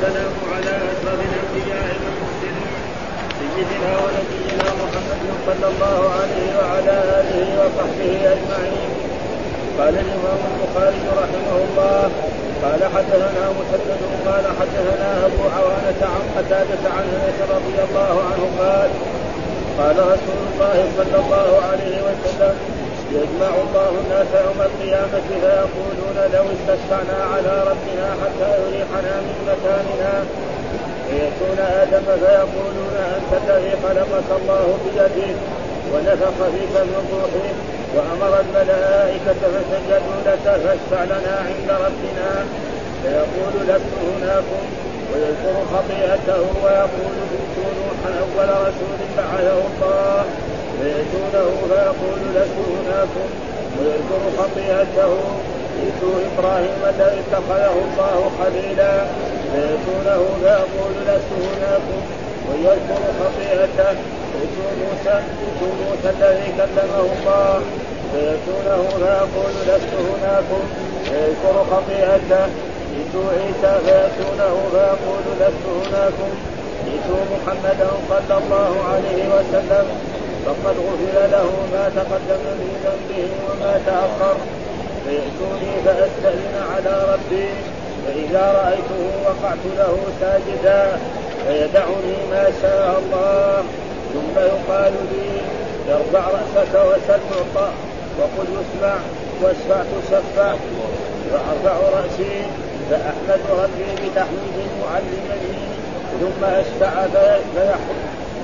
والسلام على أشرف الأنبياء والمرسلين سيدنا ونبينا محمد صلى الله عليه وعلى آله وصحبه أجمعين. قال الإمام البخاري رحمه الله قال حدثنا مسدد قال حدثنا أبو عوانة عن قتادة عن أنس رضي الله عنه قال قال رسول الله صلى الله عليه وسلم يجمع الله الناس يوم القيامة فيقولون لو استشفعنا على ربنا حتى يريحنا من مكاننا. فيأتون آدم فيقولون أنت الذي خلقك الله بيده ونفخ فيك من روحه وأمر الملائكة فسجدوا لك فاشفع لنا عند ربنا. فيقول لست هناكم ويذكر خطيئته ويقول نوحا أول رسول بعثه الله. فيأتونه فيقول لست هناكم ويذكر خطيئته. ائتوا إبراهيم الذي اتخذه الله خليلا. فيأتونه فيقول لست هناكم ويذكر خطيئته. ائتوا موسى ائتوا موسى الذي كلمه الله. فيأتونه فيقول لست هناكم فيذكر خطيئته. ائتوا عيسى فيأتونه فيقول لست هناكم ائتوا محمدا صلى الله عليه وسلم. فقد غفر له ما تقدم من ذنبه وما تأخر. فيأتوني فأستأذن على ربي فإذا رأيته وقعت له ساجدا فيدعني ما شاء الله. ثم يقال لي ارفع رأسك وسل تعطى وقل يسمع واشفع تشفع فأرفع رأسي فأحمد ربي بتحميد معلمني ثم أشفع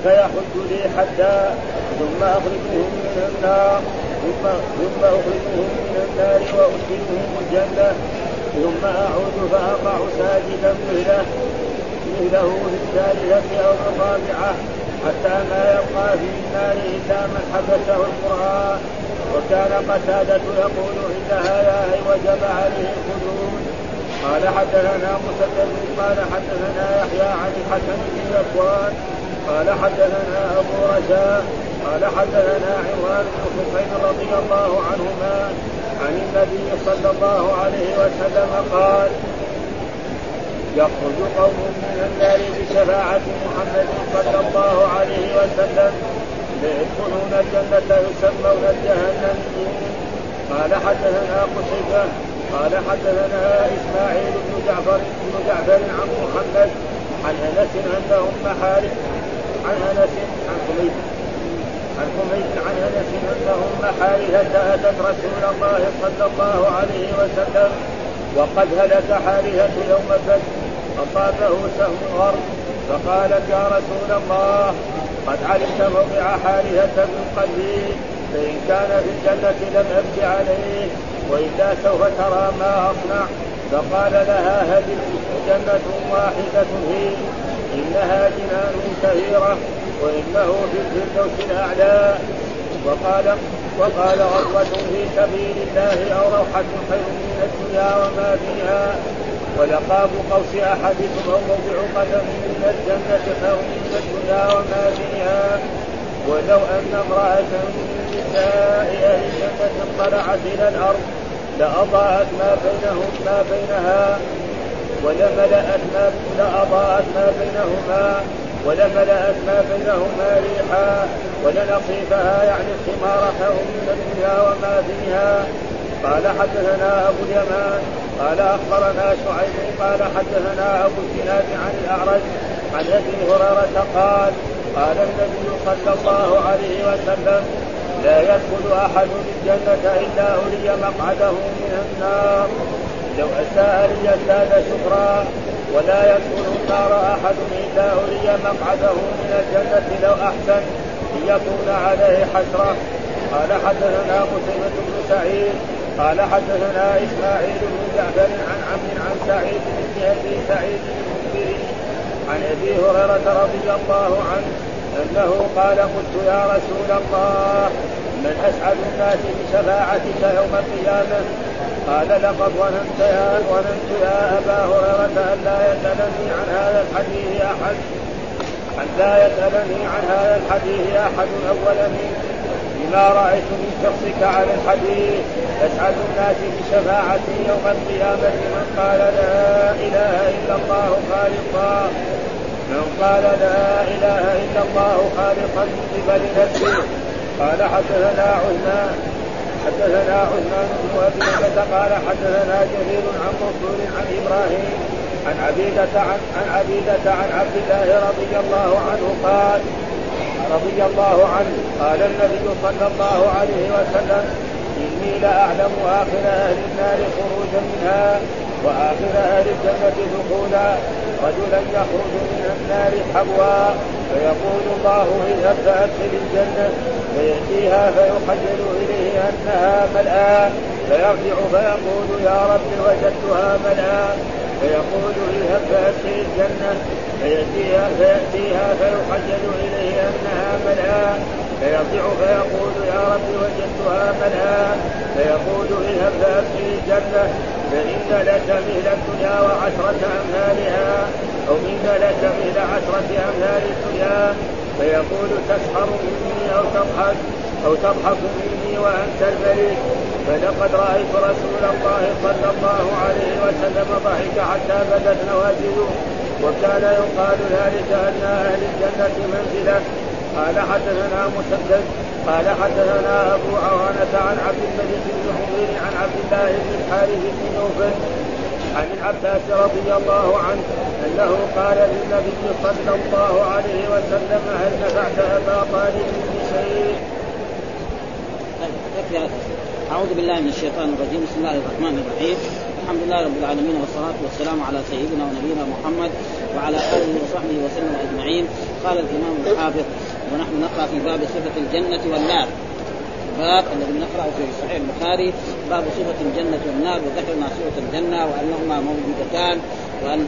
فيحد لي حدا ثم أخرجهم من النار ثم ثم أخرجهم من النار وأدخلهم الجنة ثم أعود فأقع ساجدا مثله مثله في الثالثة أو الرابعة حتى ما يبقى في النار إلا من حبسه القرآن. وكان قتادة يقول عند هذا وجب عليه الخلود قال حدثنا مسدد قال حدثنا يحيى عن الحسن بن قال حدثنا أبو رجاء قال حدثنا عمران بن حسين رضي الله عنهما عن النبي صلى الله عليه وسلم قال يخرج قوم من النار بشفاعة محمد صلى الله عليه وسلم فيدخلون الجنة يسمون الجهنميين قال حدثنا قتيبة قال حدثنا إسماعيل بن جعفر بن جعفر عن محمد عن أنس أنهم محارم عن أنس عن حميد. عن حميد عن أنس أنهم محارثة أتت رسول الله صلى الله عليه وسلم وقد هلك حارثة يوم بدر اصابه سهم غرب فقالت يا رسول الله قد علمت موضع حارثة من قلبي فإن كان في الجنة لم أبكي عليه وإلا سوف ترى ما أصنع فقال لها هذه جنة واحدة هي. إنها جنان كثيرة وإنه في الفردوس الأعلى. وقال وقال غزوة في سبيل الله أو روحة خير من الدنيا وما فيها. ولقاب قوس أحدكم أو موضع قدم من الجنة خير من الدنيا وما فيها. ولو أن امرأة من نساء أهل الجنة اطلعت إلى الأرض لأضاءت ما بينهم ما بينها. ولملأت ما لأضاءت ما بينهما ولملأت ما بينهما ريحا ولنصيبها يعني الثمار خير من الدنيا وما فيها. قال حدثنا أبو اليمان قال أخبرنا شعيب قال حدثنا أبو الزناد عن الأعرج عن أبي هريرة قال قال النبي صلى الله عليه وسلم لا يدخل أحد الجنة إلا اري مقعده من النار. لو أساء ليزداد شكرا ولا يدخل النار أحد الا اري مقعده من الجنة لو أحسن ليكون عليه حسرة. قال حدثنا قتيبة بن سعيد قال حدثنا إسماعيل بن جعفر عن عمرو عن سعيد بن أبي سعيد المخبري عن أبي هريرة رضي الله عنه أنه قال قلت يا رسول الله من أسعد الناس بشفاعتك يوم القيامة قال لقد ظننت يا ظننت يا أبا هريرة أن لا يسألني عن هذا الحديث أحد. أن لا يسألني عن هذا الحديث أحد أول منك بما رأيت من شخصك على الحديث تسعد الناس بشفاعتي يوم القيامة من قال لا إله إلا الله خالقا. من قال لا إله إلا الله خالقا من قبل نفسه. قال حدثنا عثمان. حدثنا عثمان بن ابي قال حدثنا جرير عن منصور عن إبراهيم عن عبيدة عن عن عبيدة عن عبد الله رضي الله عنه قال رضي الله عنه قال النبي صلى الله عليه وسلم إني لأعلم آخر أهل النار خروجا منها وآخر أهل الجنة دخولا رجلا يخرج من النار حبوا. فيقول الله اذهب فأدخل الجنة فيأتيها فيخجل إليه أنها ملآن فيرجع فيقول يا رب وجدتها ملآن فيقول اذهب فأدخل الجنة فيأتيها فيأتيها فيخجل إليه أنها ملآن فيرجع فيقول يا رب وجدتها ملآن فيقول اذهب فأدخل الجنة فإن لك مثل الدنيا وعشرة أمثالها أو إن لك مثل عشرة أمثال الدنيا فيقول تسخر مني أو تضحك أو تضحك مني وأنت الملك. فلقد رأيت رسول الله صلى الله عليه وسلم ضحك حتى بدت نواجذه وكان يقال ذلك أن أهل الجنة منزلة. قال حدثنا مسدد قال حدثنا أبو عوانة عن عبد الملك بن حضير عن عبد الله بن الحارث بن نوفل عن العباس رضي الله عنه أنه قال للنبي صلى الله عليه وسلم هل نفعت أبا طالب بشيء؟ طيب، أعوذ بالله من الشيطان الرجيم. بسم الله الرحمن الرحيم. الحمد لله رب العالمين والصلاة والسلام على سيدنا ونبينا محمد وعلى آله وصحبه وسلم أجمعين. قال الإمام الحافظ ونحن نقرأ في باب صفة الجنة والنار. باب الذي نقرأه في صحيح البخاري باب صفة الجنة والنار وذكرنا صفة الجنة وأنهما موجودتان وأن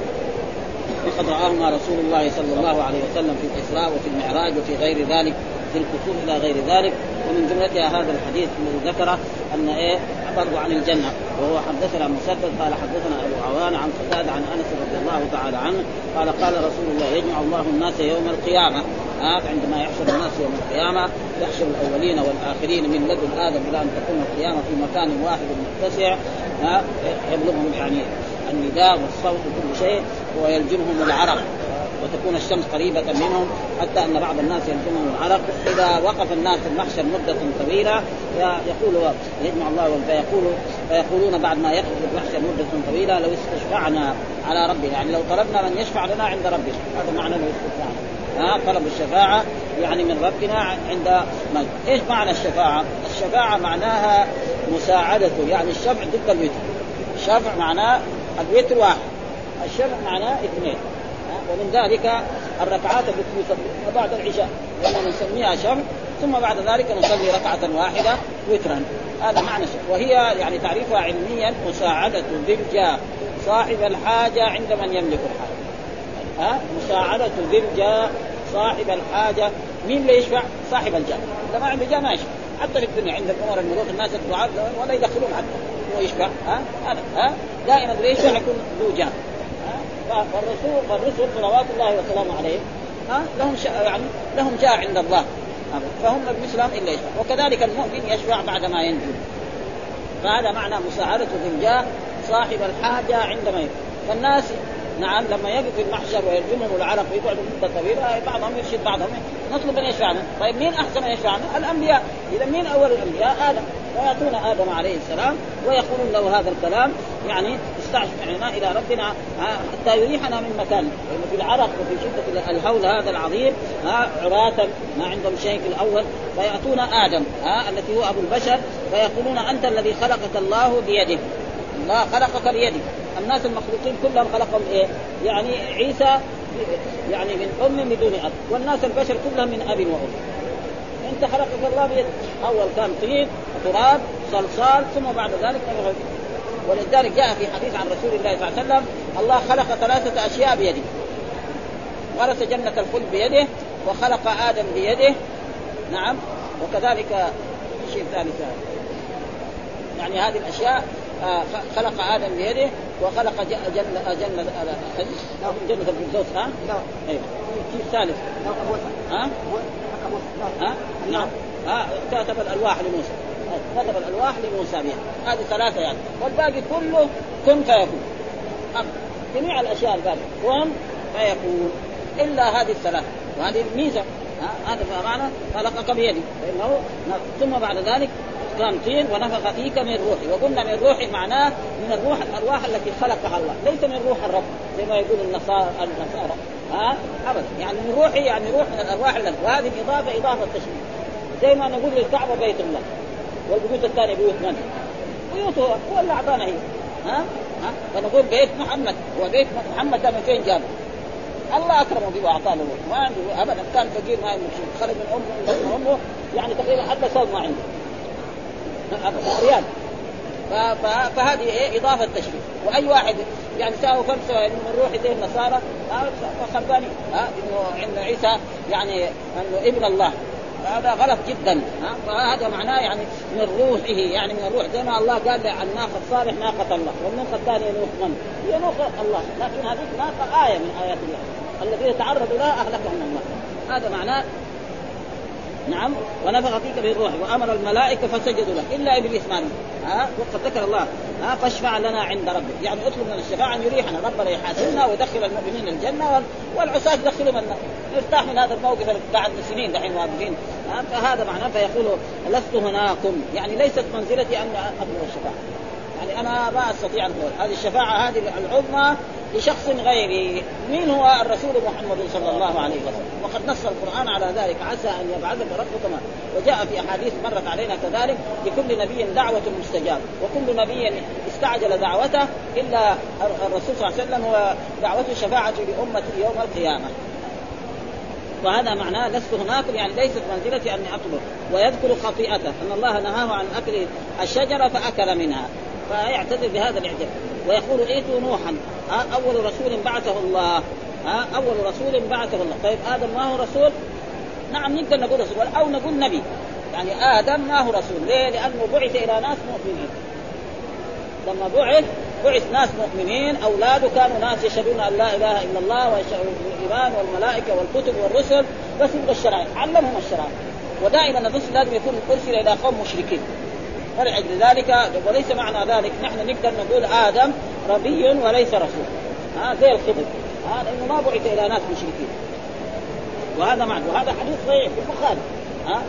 وقد رآهما رسول الله صلى الله عليه وسلم في الإسراء وفي المعراج وفي غير ذلك. في الكفور إلى غير ذلك. ومن جملتها هذا الحديث الذي ذكره أن إيه برضه عن الجنة. وهو حدثنا مسدد قال حدثنا أبو عوان عن قتادة عن أنس رضي الله تعالى عنه قال قال رسول الله يجمع الله الناس يوم القيامة. آه عندما يحشر الناس يوم القيامة يحشر الأولين والآخرين من لدن آدم إلى أن تكون القيامة في مكان واحد متسع. آه يبلغهم يعني النداء والصوت وكل شيء ويلجمهم العرق. وتكون الشمس قريبة منهم حتى أن بعض الناس يلزمهم العرق. إذا وقف الناس في المحشر مدة طويلة يقول يجمع الله فيقول فيقولون بعد ما يقف المحشر مدة طويلة لو استشفعنا على ربنا. يعني لو طلبنا من يشفع لنا عند ربنا. هذا معنى لو استشفعنا. ها طلب الشفاعة يعني من ربنا عند من؟ إيش معنى الشفاعة؟ الشفاعة معناها مساعدته يعني الشفع ضد الوتر. الشفع معناه الوتر واحد. الشفع معناه اثنين. ومن ذلك الركعات التي نصلي بعد العشاء لأننا نسميها شم ثم بعد ذلك نصلي ركعة واحدة وترا. هذا معنى. وهي يعني تعريفها علميا مساعدة ذي صاحب الحاجة عند من يملك الحاجة. ها؟ مساعدة ذي صاحب الحاجة. مين اللي يشفع؟ صاحب الجاه. إذا ما عنده جاه ما يشفع. حتى في الدنيا عند الامراء الملوك الناس الدعاء ولا يدخلون حتى. هو يشفع ها؟ هذا ها؟ دائما اللي يشفع يكون ذو جاه. فالرسول والرسل صلوات الله وسلامه عليه ها؟ لهم يعني لهم جاه عند الله. فهم مثلهم إلا يشفع. وكذلك المؤمن يشفع بعد ما ينجو. فهذا معنى مساعدة ذي الجاه صاحب الحاجة عندما ينجو فالناس نعم لما يقف في المحشر ويلزمهم العرق ويقعدوا مده طويله بعضهم يرشد بعضهم نطلب ان يشفعنا، طيب مين أحسن ان يشفعنا؟ الأنبياء، إذا مين أول الأنبياء؟ آدم، فياتون آدم عليه السلام ويقولون له هذا الكلام يعني استشفعنا إلى ربنا حتى يريحنا من مكان. في العرق وفي شدة الهول هذا العظيم عراة ما عندهم شيء في الأول. فيأتون آدم ها الذي هو أبو البشر فيقولون أنت الذي خلقك الله بيده. الله خلقك بيده الناس المخلوقين كلهم خلقهم إيه؟ يعني عيسى يعني من أم بدون أب. والناس البشر كلهم من أب وأم. أنت خلقك الله بيده أول كان طين تراب صلصال ثم بعد ذلك ولذلك جاء في حديث عن رسول الله صلى الله عليه وسلم الله خلق ثلاثة أشياء بيده. غرس جنة الخلد بيده وخلق آدم بيده. نعم. وكذلك شيء ثالث. يعني هذه الأشياء آه خلق آدم بيده. وخلق جنة جنة جنة جنة الفردوس ها؟ لا. أيوه في الثالث؟ ها؟ ها؟ نعم. ها كتب الالواح لموسى. كتب الالواح لموسى بها. هذه ثلاثة يعني. والباقي كله كن فيكون. جميع الأشياء الباقية. كن فيكون. إلا هذه الثلاثة. وهذه الميزة. هذا معنى خلقك بيدي. فإنه ثم بعد ذلك كان طين ونفخ فيك من روحي. وقلنا من روحي معناه من الروح الأرواح التي خلقها الله. ليس من روح الرب زي ما يقول النصارى النصارى. ها؟ ابدا. يعني من روحي يعني روح من الأرواح التي وهذه الاضافه إضافة تشريف زي ما نقول للكعبة بيت الله. والبيوت الثانية بيوت من؟ بيوته هو اللي أعطانا هي. ها؟ ها؟ فنقول بيت محمد. هو بيت محمد ده من فين جابه؟ الله أكرمه به وأعطاه له. ما عنده ابدا. كان فقير ما يملك شيء. خرج من امه من امه يعني تقريبا حتى صوت ما عنده. ريال. فهذه إيه؟ إضافة تشريف. وأي واحد يعني ساووا خمسة من روح زي النصارى خرباني ها إنه عند عيسى يعني إنه ابن الله. هذا غلط جدا. فهذا معناه يعني من روحه يعني من الروح زي ما الله قال عن ناقه صالح ناقة الله والناقة الثانية نوح من؟ هي ناقة الله. لكن هذه ناقة آية من آيات الله. الذين تعرضوا لها أهلكهم الله. هذا معناه نعم ونفخ فيك من روحه وأمر الملائكة فسجدوا له إلا إبليس ما ها؟ وقد ذكر الله. ها؟ فاشفع لنا عند ربك. يعني اطلب من الشفاعة أن يريحنا. ربنا يحاسبنا ويدخل المؤمنين الجنة والعصاة يدخلهم النار. نرتاح من هذا الموقف بعد سنين دحين واقفين. فهذا معناه فيقول لست هناكم. يعني ليست منزلتي أن أطلب الشفاعة. يعني أنا ما أستطيع أن هذه الشفاعة هذه العظمى لشخص غيري. مين هو الرسول محمد صلى الله عليه وسلم؟ وقد نص القرآن على ذلك. عسى أن يبعثك ربك ما وجاء في أحاديث مرت علينا كذلك. لكل نبي دعوة مستجاب وكل نبي استعجل دعوته إلا الرسول صلى الله عليه وسلم. هو دعوته شفاعه لامته يوم القيامة. وهذا معناه لست هناكم يعني ليست منزلتي أني أطلب. ويذكر خطيئته. أن الله نهاه عن أكل الشجرة فأكل منها. فيعتذر بهذا الاعجاب. ويقول ائتوا نوحا أول رسول بعثه الله أول رسول بعثه الله. طيب آدم ما هو رسول؟ نعم نقدر نقول رسول أو نقول نبي. يعني آدم ما هو رسول. ليه؟ لأنه بعث إلى ناس مؤمنين. لما بعث بعث ناس مؤمنين أولاده كانوا ناس يشهدون أن لا إله إلا الله ويشهدون بالايمان والملائكة والكتب والرسل بس يبغى الشرائع علمهم الشرائع. ودائما الرسل لازم يكون ارسل إلى قوم مشركين. فلأجل ذلك. وليس معنى ذلك. نحن نقدر نقول آدم ربي وليس رسول. ها زي الخضر. ها لأنه ما بعث إلى ناس مشركين. وهذا معنى. وهذا حديث صحيح في البخاري. ها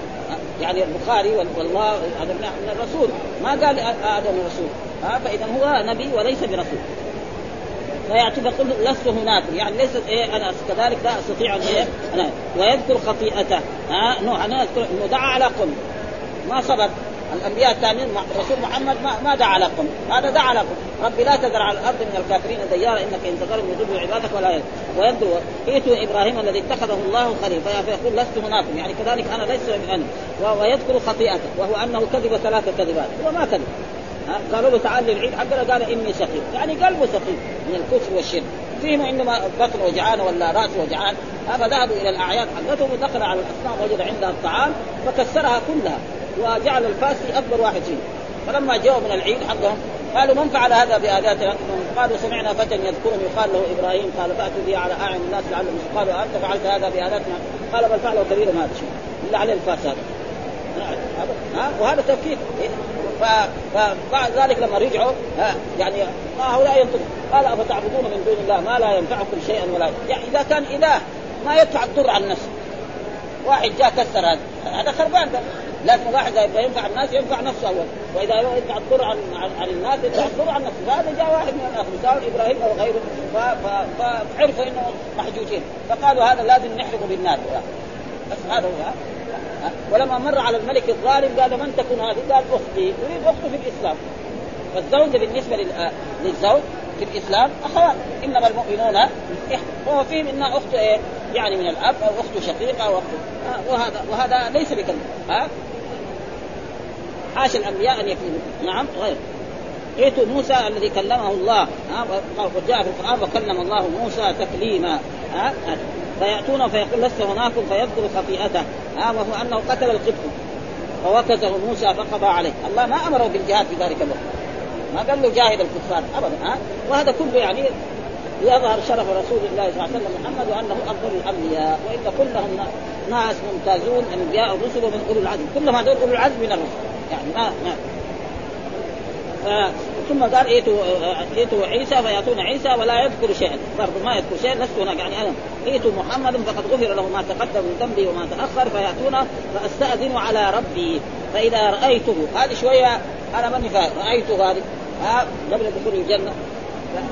يعني البخاري والله هذا من الرسول. ما قال آدم رسول. ها فإذا هو نبي وليس برسول. فيعتبر يقول لست هناك. يعني ليست إيه أنا كذلك لا أستطيع أن إيه أنا ويذكر خطيئته. ها نوح أنا أذكر إنه دعا على قوم ما صبر الأنبياء الثانيين رسول محمد ما, ما دعا لكم. هذا دعا لكم. ربي لا تذر على الأرض من الكافرين ديارا إنك إن تذرهم يضلوا عبادك ولا يذر ويذكر ائتوا إبراهيم الذي اتخذه الله خليل فيقول لست هناكم يعني كذلك أنا لست من ويذكر خطيئته وهو أنه كذب ثلاث كذبات. هو ما كذب. قالوا له تعال للعيد. حقنا قال إني سقيم. يعني قلبه سقيم من الكفر والشرك. فيهم إنما بطن وجعان ولا رأس وجعان. فذهبوا إلى الأعياد. حقتهم ودخل على الأصنام وجد عندها الطعام فكسرها كلها. وجعل الفاسي اكبر واحد فيهم فلما جاءوا من العيد حقهم قالوا من فعل هذا بآلهتنا؟ قالوا سمعنا فتى يذكرهم يقال له إبراهيم قال فأتوا به على أعين الناس لعلهم قالوا أنت فعلت هذا بآلهتنا؟ قال بل فعله كبيرهم هذا الشيء إلا عليه الفاس هذا. ها؟ وهذا تفكير فبعد ذلك لما رجعوا ها؟ يعني هؤلاء ينطق قال أفتعبدون من دون الله ما لا ينفعكم شيئا ولا يعني إذا كان إله ما يدفع الضر عن نفسه. واحد جاء كسر هذا. هذا خربان. ده لكن واحد إذا ينفع الناس ينفع نفسه أول. وإذا يدفع الضر عن, عن, عن الناس يدفع الضر عن نفسه. فهذا جاء واحد من الآخر سواء إبراهيم أو غيره فعرفوا انه محجوجين. فقالوا هذا لازم نحرقه بالنار بس هذا هو. ولما مر على الملك الظالم قال من تكون هذه؟ قال أختي. يريد أخته في الإسلام. فالزوجه بالنسبة للزوج في الإسلام أخوان. إنما المؤمنون وهو فيهم انها أخت إيه؟ يعني من الأب أو أخت شقيقة أو أخت. وهذا وهذا ليس بكذب. ها؟ حاشا الأنبياء أن يكذبوا. نعم غير. ائتوا موسى الذي كلمه الله وجاء في القرآن وكلم الله موسى تكليما فيأتون فيقول لست هناكم فيذكر خطيئته وهو أنه قتل القبط فوكزه موسى فقضى عليه. الله ما أمره بالجهاد في ذلك الوقت. ما قال له جاهد الكفار ابدا ها. وهذا كله يعني ليظهر شرف رسول الله صلى الله عليه وسلم محمد وأنه أفضل الأنبياء وإن كلهم ناس ممتازون أنبياء الرسل ومن أولي العزم. كلهم هذول أولي العزم من الرسل. يعني ما ما. ثم قال ائتوا ائتوا عيسى فيأتون عيسى ولا يذكر شيئا. برضه ما يذكر شيئا لست هناك يعني أنا. ائتوا محمد فقد غفر له ما تقدم من ذنبي وما تأخر فيأتون فأستأذن على ربي. فإذا رأيته هذه شوية أنا ماني فاهم رأيته هذه قبل دخول الجنة.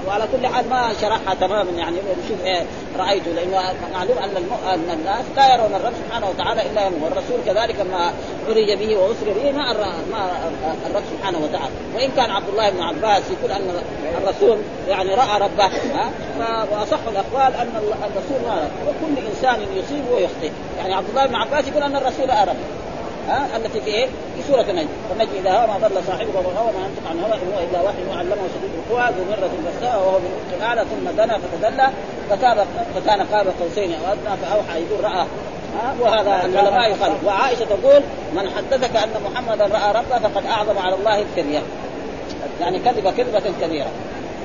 وعلى كل حال ما شرحها تماما يعني نشوف إيه رأيته لأنه معلوم أن أن الناس لا يرون الرب سبحانه وتعالى إلا يوم والرسول كذلك لما عرج به واسر به ما ما الرب سبحانه وتعالى. وإن كان عبد الله بن عباس يقول أن الرسول يعني رأى ربه وأصح الأقوال أن الرسول ما وكل إنسان يصيب ويخطئ. يعني عبد الله بن عباس يقول أن الرسول راى ربه ها التي في إيه؟ في سورة النجم، والنجم إذا هوى ما ضل صاحبه وما ما ينطق عن هوى إن هو إلا وحي وعلمه شديد القوى ذو مرة فاستوى وهو بالافق الاعلى ثم دنا فتدلى فكان فكان قاب قوسين أو أدنى فأوحى يقول رأى. ها وهذا العلماء يقال وعائشة تقول من حدثك أن محمدا رأى ربه فقد أعظم على الله الكريه يعني كذب كذبة كبيرة.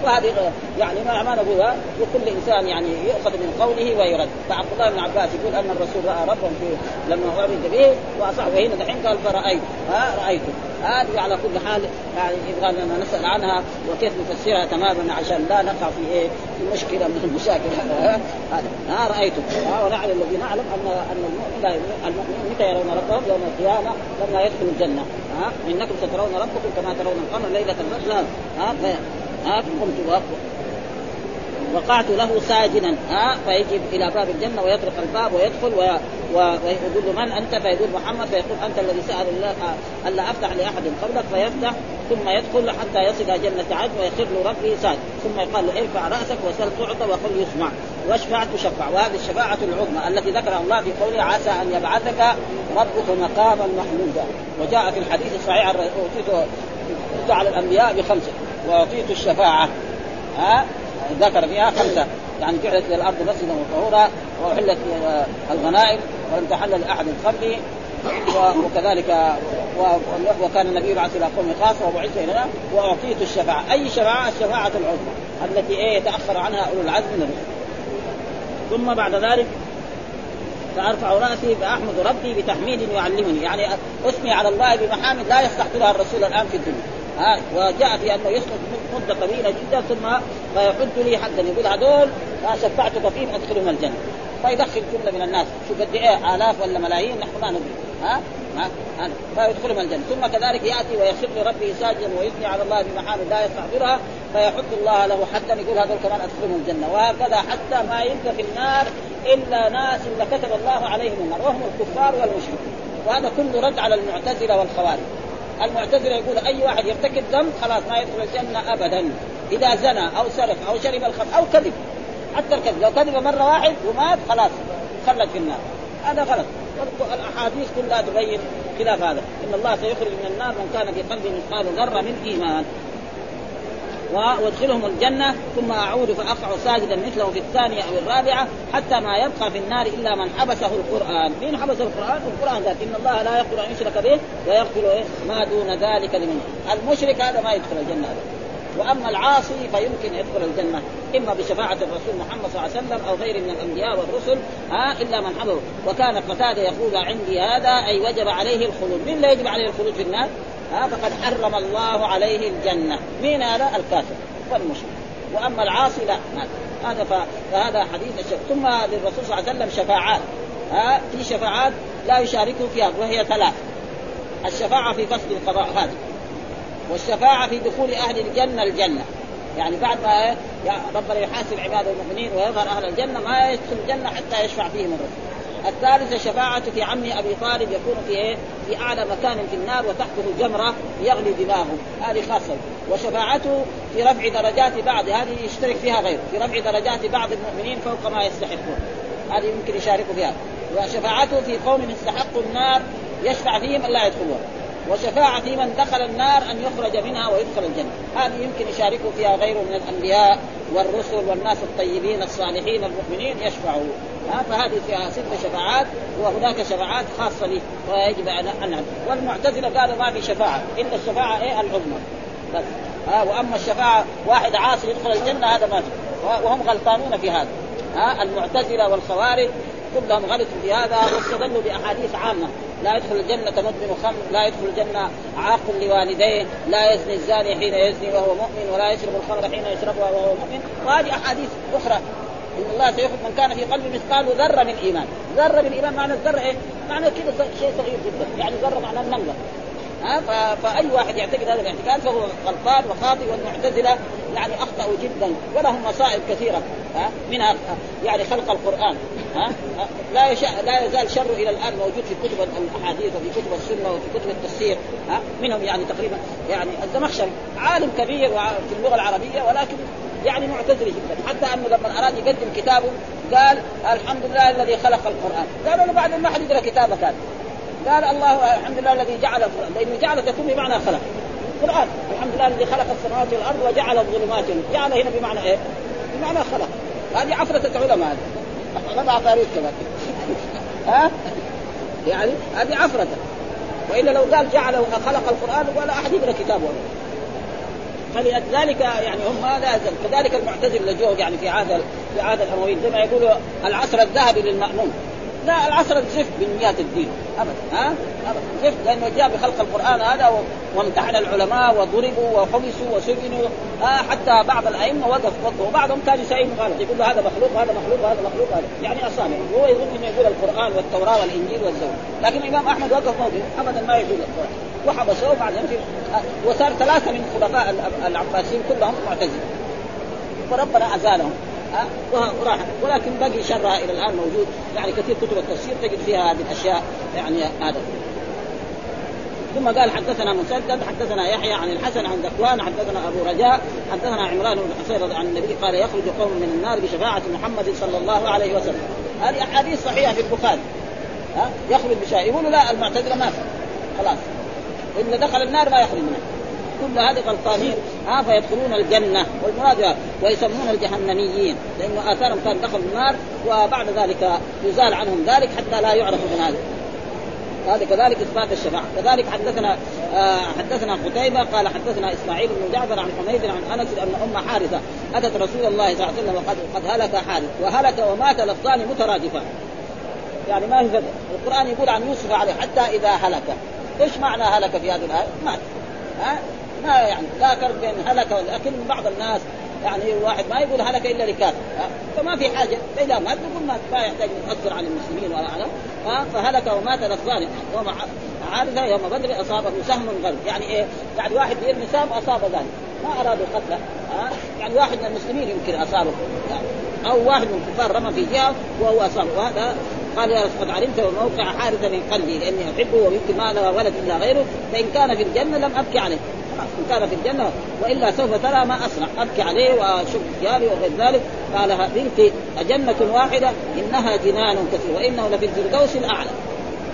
وهذه يعني ما ما نقولها وكل إنسان يعني يؤخذ من قوله ويرد. فعبد الله بن عباس يقول أن الرسول رأى ربه في لما عرج به واصح وهنا دحين قال فرأيت ها؟ رأيته. هذه على كل حال يعني يبغى لنا نسأل عنها وكيف نفسرها تماما عشان لا نقع في إيه؟ في مشكلة من المشاكل هذا ها؟ رأيته. ونعلم الذي نعلم ان أن المؤمن لا المؤمن متى يرون ربهم؟ يوم القيامة لما يدخل الجنة. ها؟ إنكم سترون ربكم كما ترون القمر ليلة البدر ها؟ ها قمت وقعت له ساجدا ها فيجي إلى باب الجنه ويطرق الباب ويدخل. ويقول من انت فيقول محمد فيقول انت الذي سال الله الا افتح لاحد قبلك فيفتح ثم يدخل حتى يصل جنه عدن ويخر له ربه ساجد ثم يقال له ارفع راسك وسل تعطى وقل يسمع واشفع تشفع وهذه الشفاعه العظمى التي ذكرها الله في قوله عسى ان يبعثك ربك مقاما محمودا وجاء في الحديث الصحيح اوتيت على الانبياء بخمسه وأعطيت الشفاعة ها ذكر فيها خمسة يعني جعلت للأرض مسجدا وطهورا وأحلت الغنائم ولم تحل لأحد قبلي وكذلك وكان النبي يبعث إلى قوم خاصة وبعث الينا وأعطيت الشفاعة، أي شفاعة؟ الشفاعة العظمى التي إيه يتاخر عنها أولو العزم من الرسل. ثم بعد ذلك فارفع رأسي فأحمد ربي بتحميد يعلمني، يعني أثني على الله بمحامد لا يستحقرها الرسول الآن في الدنيا. ها وجاء في أنه يسقط مدة طويلة جدا ثم فيحد لي حدا يقول هذول شفعتك فيهم أدخلهم الجنة. فيدخل جملة من الناس. شوف قد إيه آلاف ولا ملايين نحن ما ندري. ها؟ ها فيدخلهم الجنة. ثم كذلك يأتي ويخر لربه ساجدا ويثني على الله بمحامد لا يستحضرها فيحد الله له حدا يقول هذول كمان أدخلهم الجنة. وهكذا حتى ما يبقى في النار إلا ناس اللي كتب الله عليهم النار وهم الكفار والمشركون. وهذا كله رد على المعتزلة والخوارج. المعتزله يقول أي واحد يرتكب ذنب خلاص ما يدخل الجنة ابدا. إذا زنى أو سرق أو شرب الخمر أو كذب حتى الكذب. لو كذب مرة واحد ومات خلاص خلد في النار. هذا غلط. الأحاديث كلها تبين خلاف هذا. إن الله سيخرج من النار من كان في قلبه مثقال ذرة من إيمان. وادخلهم الجنة ثم أعود فأقع ساجدا مثله في الثانية أو الرابعة حتى ما يبقى في النار إلا من حبسه القرآن، مين حبس القرآن؟ القرآن ذات إن الله لا يغفر أن يشرك به ويغفر إيه؟ ما دون ذلك لمن المشرك هذا ما يدخل الجنة هذا. وأما العاصي فيمكن يدخل الجنة إما بشفاعة الرسول محمد صلى الله عليه وسلم أو غيره من الأنبياء والرسل ها إلا من حضر وكان قتادة يقول عندي هذا أي وجب عليه الخلود، مين لا يجب عليه الخلود في النار؟ ها فقد حرم الله عليه الجنة، مين هذا؟ الكافر والمشرك، وأما العاصي لا. هذا فهذا حديث الشفاعة. ثم للرسول صلى الله عليه وسلم شفاعات. ها في شفاعات لا يشاركه فيها وهي ثلاث. الشفاعة في فصل القضاء هذا والشفاعة في دخول أهل الجنة الجنة. يعني بعد ما ربنا يحاسب عباده المؤمنين ويظهر أهل الجنة ما يدخل الجنة حتى يشفع فيهم الرسول. الثالثة شفاعة في عمه أبي طالب يكون في إيه؟ في أعلى مكان في النار وتحته جمرة يغلي دماغه. هذه خاصة. وشفاعته في رفع درجات بعض. هذه يشترك فيها غيره في رفع درجات بعض المؤمنين فوق ما يستحقون. هذه يمكن يشاركوا فيها. وشفاعته في قوم استحقوا النار يشفع فيهم ألا يدخلوها وشفاعة في من دخل النار أن يخرج منها ويدخل الجنة. هذه يمكن يشاركوا فيها غيره من الأنبياء والرسل والناس الطيبين الصالحين المؤمنين يشفعوا فهذه فيها ست شفاعات وهناك شفاعات خاصة به ويجب أن أن والمعتزلة قالوا ما في شفاعة إلا الشفاعة إيه؟ العظمى. بس. ها وأما الشفاعة واحد عاصي يدخل الجنة هذا ما وهم غلطانون في هذا. ها المعتزلة والخوارج كلهم غلطوا في هذا واستدلوا بأحاديث عامة. لا يدخل الجنة مدمن خمر، لا يدخل الجنة عاق لوالديه، لا يزني الزاني حين يزني وهو مؤمن، ولا يشرب الخمر حين يشربها وهو مؤمن، وهذه أحاديث أخرى. إن الله سيخرج من كان في قلبه مثقال ذرة من إيمان، ذرة من إيمان معنى الذرة إيه؟ معنى كذا شيء صغير جدا، يعني ذرة معنى النملة، ها فأي واحد يعتقد هذا الاعتقاد فهو غلطان وخاطئ والمعتزلة يعني أخطأوا جدا ولهم مصائب كثيرة ها منها يعني خلق القرآن ها لا يشاء لا يزال شر إلى الآن موجود في كتب الأحاديث وفي كتب السنة وفي كتب التفسير ها منهم يعني تقريبا يعني الزمخشري عالم كبير في اللغة العربية ولكن يعني معتزلي جدا حتى أنه لما أراد يقدم كتابه قال الحمد لله الذي خلق القرآن قالوا له بعد ما حد يقرا كتابك هذا. قال الله الحمد لله الذي جعل القرآن. لأنه جعل تكون بمعنى خلق. القرآن الحمد لله الذي خلق السماوات والأرض وجعل الظلمات جعل هنا بمعنى إيه؟ بمعنى خلق. هذه عفرة علماء هذه وضع تاريخ كمان ها؟ يعني هذه عفرة. وإلا لو قال جعل خلق القرآن ولا أحد يقرأ كتابه. فلذلك يعني هم لا يزال كذلك المعتزله اللي يعني في عهد في عهد الامويين زي ما يقولوا العصر الذهبي للمأمون. لا العصر الزفت بنيات الدين. ابدا ها؟ ابدا. زفت لأنه جاء بخلق القرآن هذا وامتحن العلماء وضربوا وحبسوا وسجنوا آه حتى بعض الأئمة وقف ضده وبعضهم كان يسايم غلط يقول له هذا مخلوق هذا مخلوق هذا مخلوق هذا يعني اصابع هو يظن إنه يقول القرآن والتوراة والإنجيل والزوج لكن الإمام أحمد وقف موقف ابدا ما يقول القرآن. وحبسوه بعدين وصار ثلاثة من خلفاء العباسيين كلهم معتزله فربنا أزالهم. وراح. ولكن بقي شرها إلى الآن موجود. يعني كثير كتب التفسير تجد فيها هذه الأشياء يعني هذا. ثم قال حدثنا مسدد حدثنا يحيى عن الحسن عن ذكوان حدثنا أبو رجاء حدثنا عمران بن حسين عن النبي قال يخرج قوم من النار بشفاعة محمد صلى الله عليه وسلم. هذه أحاديث صحيحة في البخاري. ها يخرج بشفاعه يقولوا لا المعتزلة ما في. خلاص. إن دخل النار ما يخرج منها. كل هذه غلطانين ها فيدخلون الجنة. والمراد ويسمون الجهنميين. لأنه آثارهم كان دخلوا النار وبعد ذلك يزال عنهم ذلك حتى لا يعرفوا من هذا. هذا كذلك إثبات الشفاعة. كذلك حدثنا آه حدثنا قتيبة قال حدثنا إسماعيل بن جعفر عن حميد عن أنس أن أم حارثة أتت رسول الله صلى الله عليه وسلم وقد قد هلك حارث وهلك ومات لفظان مترادفان. يعني ما في القرآن يقول عن يوسف عليه حتى إذا هلك. إيش معنى هلك في هذه الآية؟ مات. ها؟ ما يعني لا فرق بين هلك لكن بعض الناس يعني واحد ما يقول هلك إلا لكافر فما في حاجة فاذا مات نقول مات ما يحتاج نؤثر على المسلمين ولا على فهلك ومات لفظان يوم عارضه يوم بدر أصابه سهم غلب يعني إيه؟ يعني واحد يرمي سهم أصاب ذلك ما أرادوا قتله يعني واحد من المسلمين يمكن أصابه يعني أو واحد من الكفار رمى في جهة وهو أصابه وهذا قال يا قد علمت موقع حارثه من قلبي لأني أحبه ويمكن ما له ولد إلا غيره فإن كان في الجنة لم أبكي عليه. إن كان في الجنة وإلا سوف ترى ما اسرع أبكي عليه واشق ثيابي وغير ذلك. قال بنتي أجنة واحدة إنها جنان كثير وإنه لفي الفردوس الأعلى.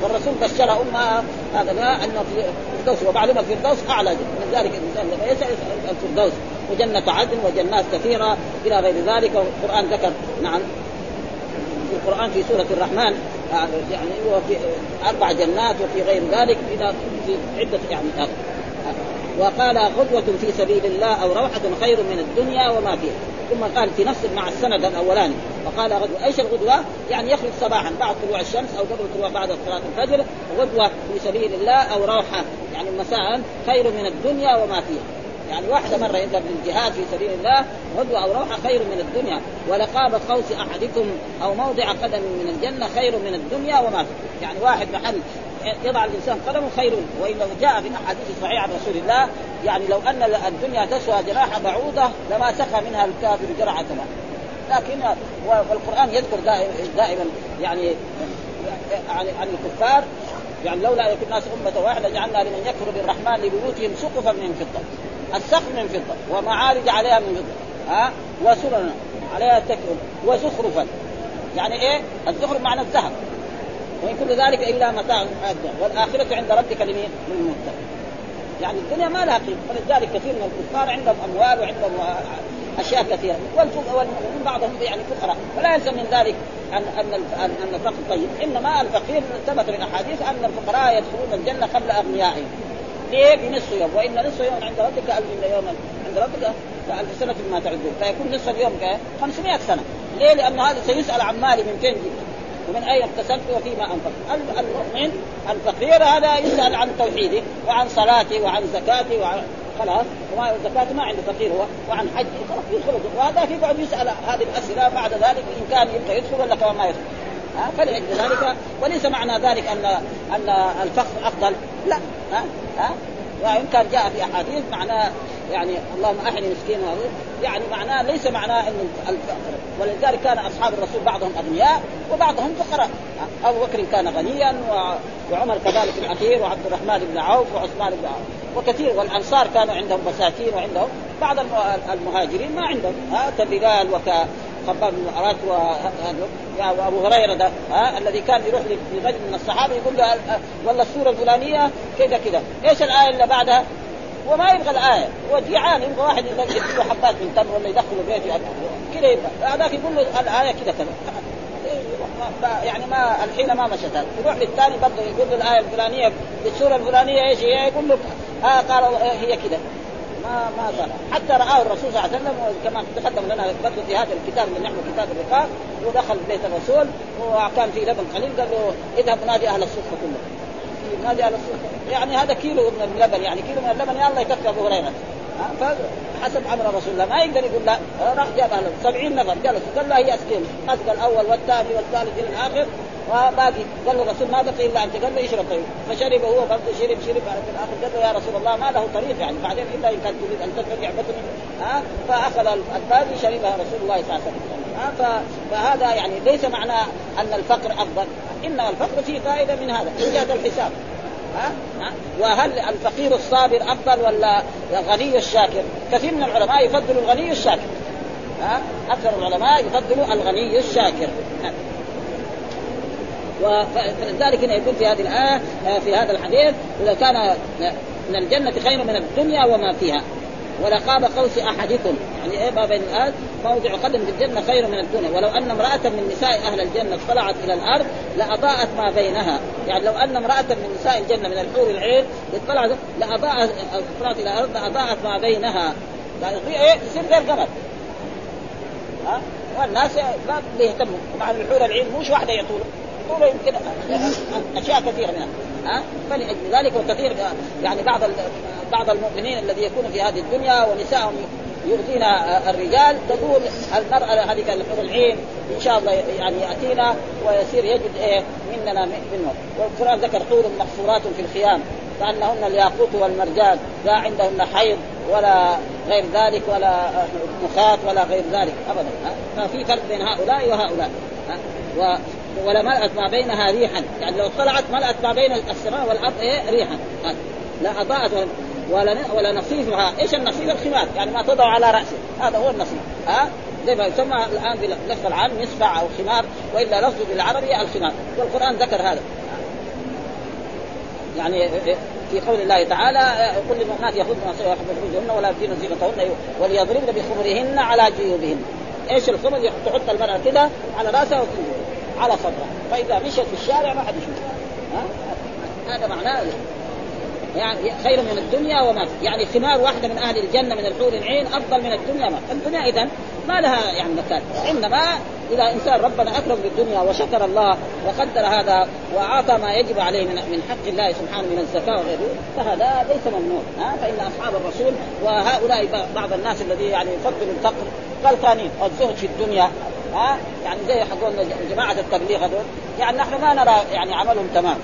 والرسول بشر امها هذا لا انه في الفردوس ومعلومه الفردوس أعلى من ذلك الانسان لما يسال الفردوس. وجنة عدن وجنات كثيرة إلى غير ذلك. والقرآن ذكر نعم. في القرآن في سورة الرحمن يعني هو في أربع جنات وفي غير ذلك إلى في عدة يعني هذا وقال غدوة في سبيل الله أو روحة خير من الدنيا وما فيها. ثم قال في نفس مع السند الأولاني. وقال غدوة أيش الغدوة؟ يعني يخرج صباحا بعد طلوع الشمس أو قبل طلوع بعد صلاة الفجر. غدوة في سبيل الله أو روحة يعني مساء خير من الدنيا وما فيها. يعني واحدة مرة يذهب للجهاد في سبيل الله غدوة أو روحة خير من الدنيا. ولقاب قوس أحدكم أو موضع قدم من الجنة خير من الدنيا وما فيها. يعني واحد محل يضع الإنسان قدمه خير وانه جاء في الاحاديث الصحيحه عن رسول الله يعني لو أن الدنيا تسوى جراح بعوضة لما سقى منها الكافر جرعة ماء لكن والقرآن يذكر دائما دائما يعني عن الكفار يعني لولا يكون الناس أمة واحدة جعلنا لمن يكفر بالرحمن لبيوتهم سقفا من فضة. السقف من فضة ومعارج عليها من فضة. ها؟ وسرنا عليها تكئ وزخرفا. يعني إيه؟ الزخرف معنى الذهب. وإن كل ذلك إلا متاع الدنيا والآخرة عند ربك لمين؟ للمتقين. يعني الدنيا ما لها قيمة. ولذلك كثير من الكفار عندهم أموال وعندهم أشياء كثيرة. والمؤمنين بعضهم يعني فقراء. ولا يلزم من ذلك ان أن ان, أن الفقر طيب. إنما الفقير ثبت من احاديث أن الفقراء يدخلون الجنة قبل أغنيائهم. ليه؟ بنصف يوم. وإن نصف يوم عند ربك ألف يوم. عند ربك كألف سنة مما تعدون. فيكون نصف اليوم 500 سنة. ليه؟ لأن هذا سيسأل عن مالي من فين جبت ومن أين اكتسبت وفيما أنفقت. المؤمن الفقير هذا يسأل عن توحيده وعن صلاته وعن زكاته وعن خلاص. وما الزكاة ما عنده فقير هو. وعن حج. خلاص يدخل وهذا يقعد يسأل هذه الأسئلة بعد ذلك إن كان يبغى يدخل ولا كمان ما يدخل. ها؟ فلأجل وليس معنى ذلك ان أن الفقر أفضل. لا. ها؟ ها؟ وان كان جاء في أحاديث معناه يعني اللهم احني مسكين يعني معناه ليس معناه ان الفقر ولذلك كان أصحاب الرسول بعضهم أغنياء وبعضهم فقراء. أبو بكر كان غنيا وعمر كذلك الأخير وعبد الرحمن بن عوف وعثمان بن عوف وكثير والأنصار كانوا عندهم مساكين وعندهم بعض المهاجرين ما عندهم ها كبلال وك خباب بن الارات وابو هريرة ده ها الذي كان يروح لرجل من الصحابة يقول له والله السورة الفلانية كذا كذا، إيش الآية اللي بعدها؟ وما يبغى الآية هو جيعان يبغى واحد يدخل له حبات من تمر ولا يدخله بيته كذا يبغى هذاك يقول له الآية كذا كذا. يعني ما الحين ما مشت يروح للثاني برضه يقول له الآية الفلانية بالسوره الفلانية إيش هي؟ يقول له آه قال هي كذا. ما ما قال حتى رآه الرسول صلى الله عليه وسلم كما تقدم لنا برضه في هذا الكتاب اللي نحن كتاب الرقاق ودخل بيت الرسول وكان في لبن قليل قال له اذهب نادي أهل الصفه كلهم نادي أهل الصفه يعني هذا كيلو من اللبن يعني كيلو من اللبن يا الله يكفي أبو هريرة. فحسب أمر رسول الله. ما يقدر يقول لا. راح جاب أهل 70 نفر. جلسوا قال له هي اسكين مسك الأول والثاني والثالث إلى الآخر. وباقي. قال له الرسول ما بقي إلا أنت. قال له اشرب طيب. فشرب هو برضه. شرب شرب. في الآخر. قال له يا رسول الله ما له طريق يعني. بعدين إلا إن كنت تريد أن تدفع نعمتني ها؟ فأخذ الباقي شربها رسول الله صلى الله عليه وسلم. فهذا يعني ليس معنى أن الفقر أفضل. إنما الفقر فيه فائدة من هذا. إيجاد الحساب. ها؟ ها؟ وهل الفقير الصابر أفضل ولا الغني الشاكر؟ كثير من العلماء يفضلوا الغني الشاكر. ها؟ أكثر العلماء يفضلوا الغني الشاكر. فلذلك هنا يكون في هذه الآية في هذا الحديث إذا كان من الجنة خير من الدنيا وما فيها ولقاب قوس أحدكم. يعني إيه بين الآن موضع قدم في الجنة خير من الدنيا. ولو أن امرأة من نساء أهل الجنة اطلعت إلى الأرض لأضاءت ما بينها. يعني لو أن امرأة من نساء الجنة من الحور العين اطلعت لاضاءت اطلعت إلى الأرض لأضاءت ما بينها. يعني إيه؟ تصير غير قمر ها؟ والناس ما بيهتموا. مع الحور العين مش واحدة يطول. يطول يمكن أشياء كثيرة منها. ها فلأجل ذلك وكثير يعني بعض بعض المؤمنين الذي يكون في هذه الدنيا ونسائهم يؤذين الرجال تقول المرأة هذه الحور العين إن شاء الله يعني يأتينا ويصير يجد إيه مننا منه والقرآن ذكر حور مقصورات في الخيام كأنهن الياقوت والمرجان لا عندهن حيض ولا غير ذلك ولا مخاط ولا غير ذلك أبدا. ففي فرق بين هؤلاء وهؤلاء. و ولملأت ما بينها ريحا. يعني لو طلعت ملأت ما بين السماء والأرض إيه ريحا. لا أضاءت ولا ولا نصيفها. إيش النصيف؟ الخمار. يعني ما تضع على رأسه. هذا هو النصيف. ها زي ما يسمى الآن باللفظ العام مصبع أو خمار وإلا لفظه بالعربي الخمار. والقرآن ذكر هذا. يعني في قول الله تعالى قل للمؤمنات ويحفظن فروجهن ولا يبدين زينتهن وليضربن بخمرهن على جيوبهن. إيش الخمر؟ تحط المرأة كده على رأسها على صدرها فإذا مشت في الشارع ما حد يشوفها ها؟ هذا معناه. يعني خير من الدنيا وما يعني ثمار واحدة من أهل الجنة من الحور العين أفضل من الدنيا ما الدنيا اذا ما لها يعني مكان. إنما اذا انسان ربنا أكرم بالدنيا وشكر الله وقدر هذا وأعطى ما يجب عليه من من حق الله سبحانه من الزكاة وغيره فهذا ليس ممنوع. ها فإن أصحاب الرسول وهؤلاء بعض الناس الذي يعني يفضلوا الفقر غلطانين الزهد في الدنيا. ها يعني زي حقون جماعة التبليغ هذول. يعني نحن ما نرى يعني عملهم تمام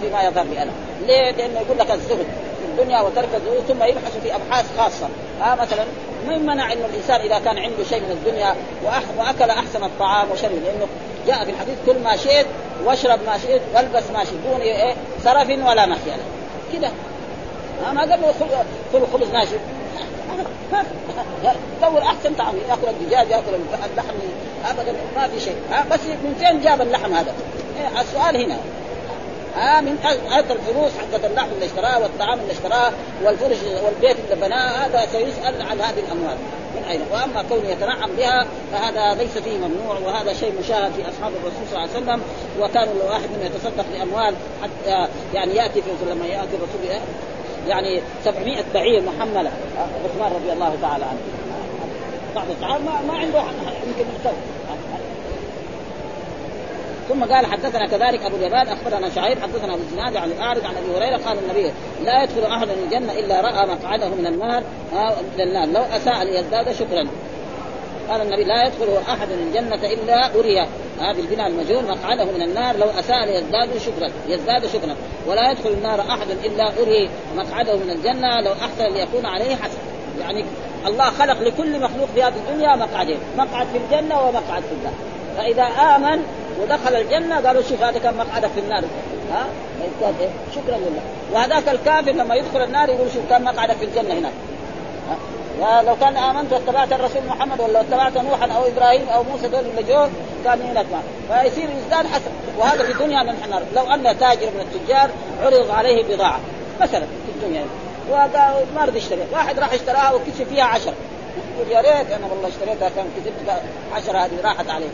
فيما يظهر لي أنا. ليه؟ لأنه يقول لك الزهد في الدنيا وترك الزهد ثم يبحث في أبحاث خاصة. ها مثلا من منع انه الإنسان إذا كان عنده شيء من الدنيا وأكل أحسن الطعام وشرب لأنه جاء في الحديث كل ما شئت واشرب ما شئت والبس ما شئت دون إيه سرف ولا مخيله كده. ما قال له كل خبز ناشف. دور أحسن طعام يأكل الدجاج يأكل اللحم ابدا ما في شيء. بس من فين جاب اللحم هذا؟ السؤال هنا. ها من هذا الفلوس حقت اللحم اللي اشتراه والطعام اللي اشتراه والفرش والبيت اللي بناه هذا سيسأل عن هذه الأموال. من أين؟ وأما كونه يتنعم بها فهذا ليس فيه ممنوع وهذا شيء مشاهد في أصحاب الرسول صلى الله عليه وسلم وكانوا الواحد منهم يتصدق بأموال حتى يعني يأتي في لما يأتي الرسول يعني 700 بعير محملة. عثمان رضي الله تعالى عنه. بعض الصحابه ما, ما عنده يمكن يستوعب ثم قال حدثنا كذلك أبو اليمان أخبرنا شعيب حدثنا أبو الزناد عن الأعرج عن أبي هريرة قال النبي لا يدخل أحد الجنة إلا رأى مقعده من النار من النار. لو أساء ليزداد شكرا. قال النبي لا يدخل أحد الجنة إلا أري. هذا البناء المجهول مقعده من النار. لو أساء ليزداد شكرا يزداد شكرا. ولا يدخل النار أحد إلا أري مقعده من الجنة. لو أحسن ليكون عليه حسن. يعني الله خلق لكل مخلوق في هذه الدنيا مقعدين مقعد في الجنة ومقعد في النار. فإذا آمن ودخل الجنة قالوا شوف هذا كان مقعدك في النار. ها؟ إيه؟ شكرا لله. وهذاك الكافر لما يدخل النار يقول شوف كان مقعدك في الجنة هناك. لو كان آمنت واتبعت الرسول محمد ولا اتبعت نوحا أو إبراهيم أو موسى دول اللي جو كان هناك فيصير يزداد حسن وهذا في الدنيا نحن لو أن تاجر من التجار عرض عليه بضاعة مثلا في الدنيا. وقال ما رضي يشتريها واحد راح اشتراها وكسب فيها عشرة يقول يا ريت أنا والله اشتريتها كان كسبت عشرة هذه راحت عليه.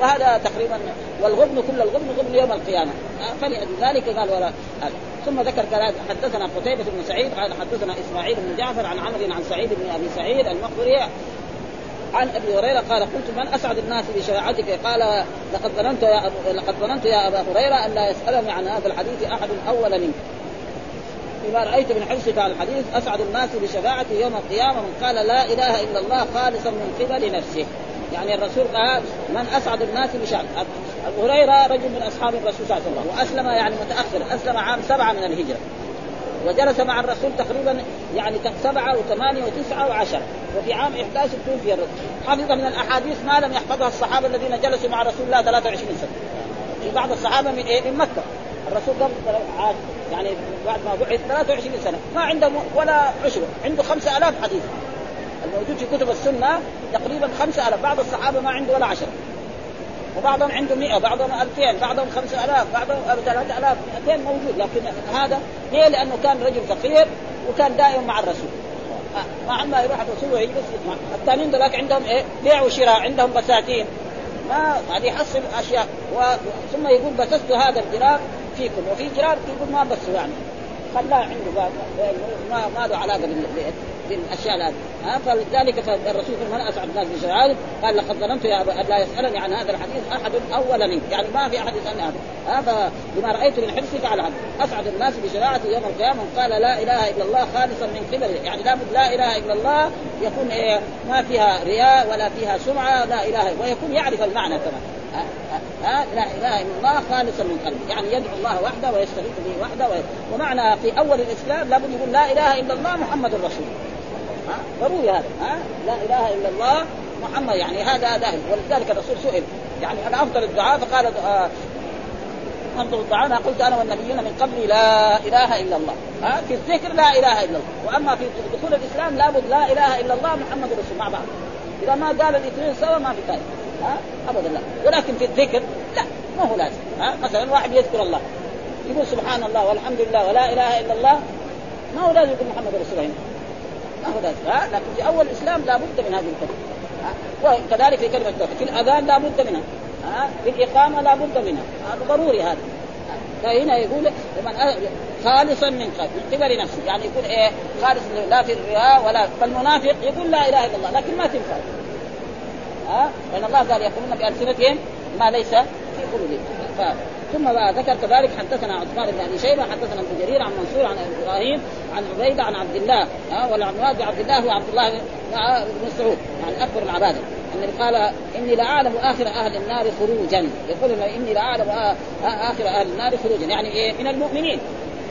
وهذا تقريبا والغبن كل الغبن غبن يوم القيامة. فلأجل ذلك قال ولا ثم ذكر كلام حدثنا قتيبة بن سعيد قال حدثنا إسماعيل بن جعفر عن عمرو عن سعيد بن أبي سعيد المقبري عن أبي هريرة قال قلت من أسعد الناس بشفاعتك قال لقد ظننت يا أبو لقد ظننت يا أبا هريرة أن لا يسألني عن هذا الحديث أحد أول منك. بما رأيت من حرصك على الحديث أسعد الناس بشفاعتي يوم القيامة من قال لا إله إلا الله خالصا من قبل نفسه. يعني الرسول قال من أسعد الناس بشأن أبو هريرة رجل من أصحاب الرسول صلى الله عليه وسلم وأسلم يعني متأخر أسلم عام سبعة من الهجرة وجلس مع الرسول تقريبا يعني سبعة وثمانية وتسعة وعشرة وفي عام 11 توفي الرسول. حفظ من الأحاديث ما لم يحفظها الصحابة الذين جلسوا مع رسول الله 23 سنة. في بعض الصحابة من إيه؟ من مكة. الرسول قبل يعني بعد ما بعث 23 سنة ما عنده ولا عشر عنده 5000 حديث. الموجود في كتب السنة تقريبا خمسة ألاف. بعض الصحابة ما عنده ولا عشرة وبعضهم عنده 100 بعضهم 2000 بعضهم 5000 بعضهم 3000 200 موجود لكن هذا ليه؟ لأنه كان رجل فقير وكان دائما مع الرسول. ما عما يروح الرسول ويجلس الثانيين ذلك عندهم إيه؟ بيع وشراء عندهم بساتين. ما هذه يحصل أشياء. و... ثم يقول بسست هذا الجراب فيكم. وفي جراب يقول ما بس يعني. خلاه عنده ما ما له علاقة بالاشياء هذه ها؟ فلذلك الرسول من اسعد الناس بشرائع قال لقد ظننت يا أبا لا يسألني عن هذا الحديث أحد اول منك يعني ما في أحد يسألني هذا هذا بما رأيت من حرصك على هذا. أسعد الناس بشريعتي يوم القيامة؟ قال لا إله إلا الله خالصا من قبله. يعني لابد لا إله إلا الله يكون إيه ما فيها رياء ولا فيها سمعة لا إله ويكون يعرف المعنى كمان. ها؟ لا إله إلا الله خالصا من قلبه. يعني يدعو الله وحده ويستغيث به وحده ومعنى في أول الإسلام لابد يقول لا إله إلا الله محمد رسول ها ضروري هذا ها؟ لا إله إلا الله محمد يعني هذا داخل ولذلك الرسول سئل يعني أنا أفضل الدعاء فقال آه افضل الدعاء أنا قلت أنا والنبيين من قبلي لا إله إلا الله. ها؟ في الذكر لا إله إلا الله. وأما في دخول الإسلام لابد لا إله إلا الله محمد رسول مع بعض. إذا ما قال الاثنين سوا ما في فائده ها؟ ابدا لا. ولكن في الذكر لا ما هو لازم. ها؟ مثلا واحد يذكر الله يقول سبحان الله والحمد لله ولا إله إلا الله ما هو لازم يقول محمد رسول الله؟ لازم ها؟ لكن في أول الإسلام لابد من هذه الكلمة. وكذلك في كلمة التوحيد. في الأذان لابد منها. ها؟ في الإقامة لابد منها. هذا ضروري هذا. فهنا يقول خالصا من قبل من قبل نفسه. يعني يكون إيه؟ خالص لا في الرياء ولا فالمنافق يقول لا إله إلا الله لكن ما تنفع ها؟ لأن الله قال يقولون بألسنتهم ما ليس في قلوبهم. ثم ذكر كذلك حدثنا عثمان بن أبي شيبة حدثنا ابن جرير عن منصور عن إبراهيم عن عبيدة عن عبد الله ها والمراد بعبد الله هو عبد الله بن مسعود يعني أكبر العباده النبي قال إني لأعلم آخر أهل النار خروجا. يقول إني لأعلم آخر أهل النار خروجا. يعني إيه؟ من المؤمنين.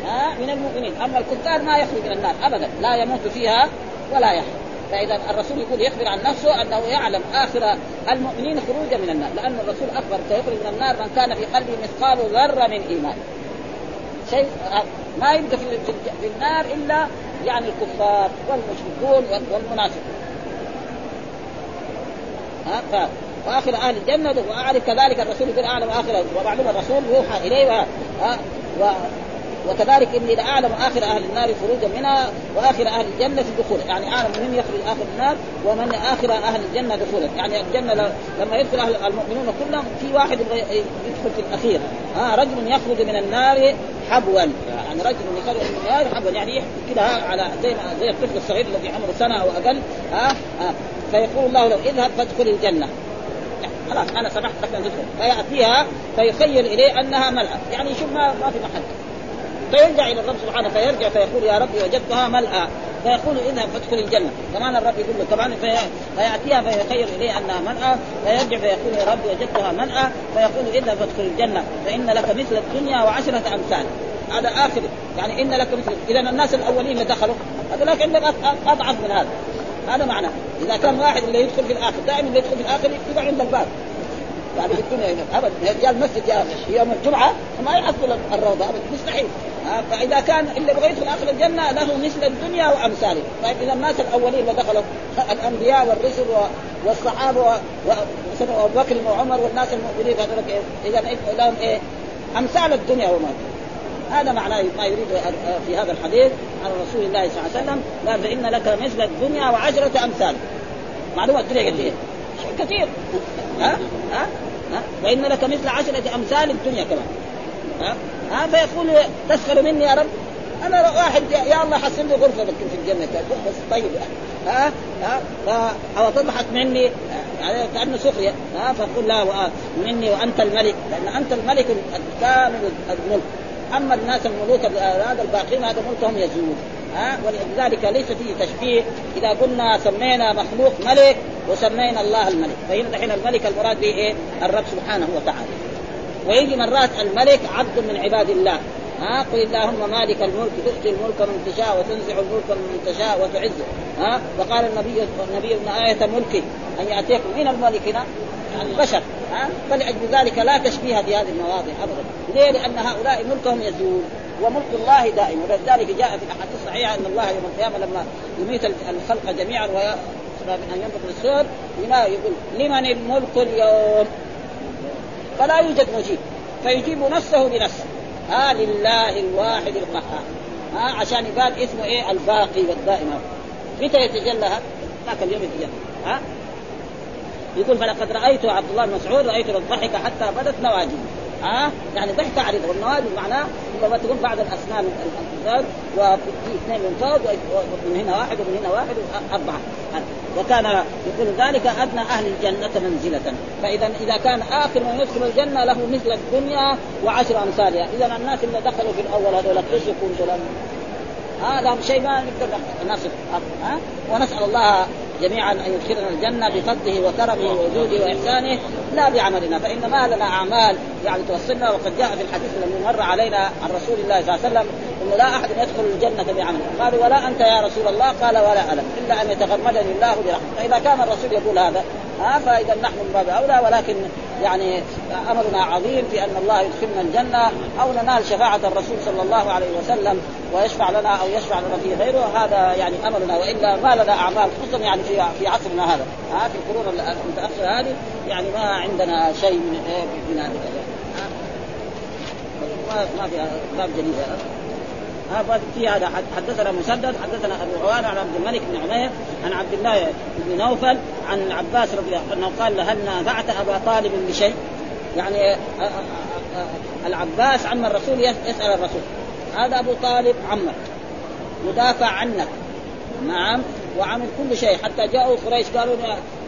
ها من المؤمنين. أما الكفار ما يخرج من النار ابدا لا يموت فيها ولا يحيا. فإذا الرسول يقول يخبر عن نفسه أنه يعلم آخر المؤمنين خروجا من النار لأن الرسول أخبر سيخرج من النار من كان في قلبه مثقال ذرة من إيمان. شيء ما يبقى في, النار إلا يعني الكفار والمشركون والمنافقون. ها وآخر أهل الجنة وأعرف كذلك الرسول يقول اعلم اخر ومعلوم الرسول يوحى إليه و... وكذلك إني لأعلم آخر أهل النار خروجا منها وآخر أهل الجنة دخولا. يعني أعلم من يخرج آخر النار ومن آخر أهل الجنة دخولا. يعني الجنة لما يدخل أهل المؤمنون كلهم في واحد يدخل في الأخير. آه رجل يخرج من النار حبوا. يعني رجل يخرج من النار حبوا. يعني كذا على زي ما زي الطفل الصغير الذي عمره سنة أو أقل. آه آه فيقول الله له اذهب فادخل الجنة. خلاص أنا سمحت لك أن تدخل. فيأتيها فيخيل إليه أنها ملأى يعني يشوف ما, ما في محل. فيرجع إلى الرب سبحانه فيرجع فيقول يا ربي وجدتها ملأى. فيقول اذهب فادخل الجنة. كمان الرب يقول له كمان في... فيأتيها فيخيل إليه أنها ملأى. فيرجع فيقول يا ربي وجدتها ملأى. فيقول اذهب فادخل الجنة. فإن لك مثل الدنيا وعشرة أمثال. هذا آخر. يعني إن لك مثل. إذا الناس الأولين اللي دخلوا هذول عندك أضعف من هذا. هذا معناه إذا كان واحد اللي يدخل في الآخر دائما اللي يدخل في الآخر يقعد عند الباب. يعني في الدنيا ابدا جاء المسجد يوم الجمعة ما يحصل الروضة. ابدا مستحيل. فإذا كان اللي يبغى يدخل اخر الجنة له مثل الدنيا وأمثاله. طيب إذا الناس الأولين اللي دخلوا الأنبياء والرسل والصحابة وابو بكر وعمر والناس المؤمنين هذول إذا لهم إيه؟ أمثال الدنيا وما هذا معناه ما يريد في هذا الحديث عن رسول الله صلى الله عليه وسلم. قال فإن لك مثل الدنيا وعشرة أمثال. معلومه الدنيا قد إيه؟ كثير. ها؟ ها؟ ها؟ وإن لك مثل عشرة أمثال الدنيا كمان. ها؟ ها؟ فيقول تسخر مني يا رب؟ أنا واحد يا الله حسن لي غرفة في الجنة بس طيب. ها؟ ها؟ أو تضحك مني؟ يعني كأنه سخرية. ها؟ فقل لا مني وأنت الملك. لأن أنت الملك الكامل الملك. أما الناس الملوك هذا الباقين هذا ملكهم يزول. ها؟ ولذلك ليس فيه تشبيه. إذا قلنا سمينا مخلوق ملك وسمينا الله الملك. فهنا دحين الملك المراد به إيه؟ الرب سبحانه وتعالى. ويجي مرات الملك عبد من عباد الله. ها؟ قل اللهم مالك الملك تؤتي الملك من تشاء وتنزع الملك من تشاء وتعز. ها؟ وقال النبي النبي ابن آية ملكي. أن يأتيكم. من الملك هنا؟ البشر. ها؟ فلأجل ذلك لا تشبيه بهذه المواضع أبدا. ليه؟ لأن هؤلاء ملكهم يزول. وملك الله دائم ولذلك جاء في الأحاديث الصحيحة أن الله يوم القيامة لما يميت الخلق جميعا من أن ينفق السور يقول لمن الملك اليوم؟ فلا يوجد مجيب فيجيب نفسه بنفسه. ها لله الواحد القهار. ها عشان يقال اسمه إيه؟ الباقي والدائم. متى يتجلى؟ ذاك اليوم يتجلى. ها؟ يقول فلقد رأيت عبد الله بن مسعود رأيت الضحك حتى بدت نواجذ ها يعني ضحك عريضه والنواجذ معناه لما تكون بعد الأسنان الامتداد وفي اثنين ممتاز ومن هنا واحد ومن هنا واحد أربعة. وكان يقول ذلك أدنى أهل الجنة منزلة. فاذا إذا كان آخر من يدخل الجنة له مثل الدنيا وعشر أمثالها. إذا الناس اللي دخلوا في الأول هذول إيش يكون ها لهم شيء ما نقدر نصف. ها ونسأل الله جميعا أن يدخلنا الجنة بفضله وكرمه وجوده وإحسانه لا بعملنا فإن ما لنا أعمال يعني توصلنا وقد جاء في الحديث الذي مر علينا عن رسول الله صلى الله عليه وسلم أنه لا أحد يدخل الجنة بعمله. قالوا ولا أنت يا رسول الله؟ قال ولا أنا إلا أن يتغمدني الله برحمته. فإذا كان الرسول يقول هذا ها فإذا نحن من باب أولى ولكن يعني امرنا عظيم في ان الله يدخلنا الجنه أو ننال شفاعه الرسول صلى الله عليه وسلم ويشفع لنا أو يشفع لنا في غيره هذا يعني امرنا والا ما لنا اعمال خصوصا يعني في في عصرنا هذا ها في القرون المتاخره هذه يعني ما عندنا شيء من من هذه ما ما في باب جديد في هذا حدثنا مسدد حدثنا أبو عوان عن عبد الملك بن عمير عن عبد الله بن نوفل عن العباس رضي الله عنه قال هل نافعت أبا طالب بشيء؟ يعني العباس عم الرسول يسأل الرسول هذا أبو طالب عمك مدافع عنك. نعم وعمل كل شيء حتى جاءوا قريش قالوا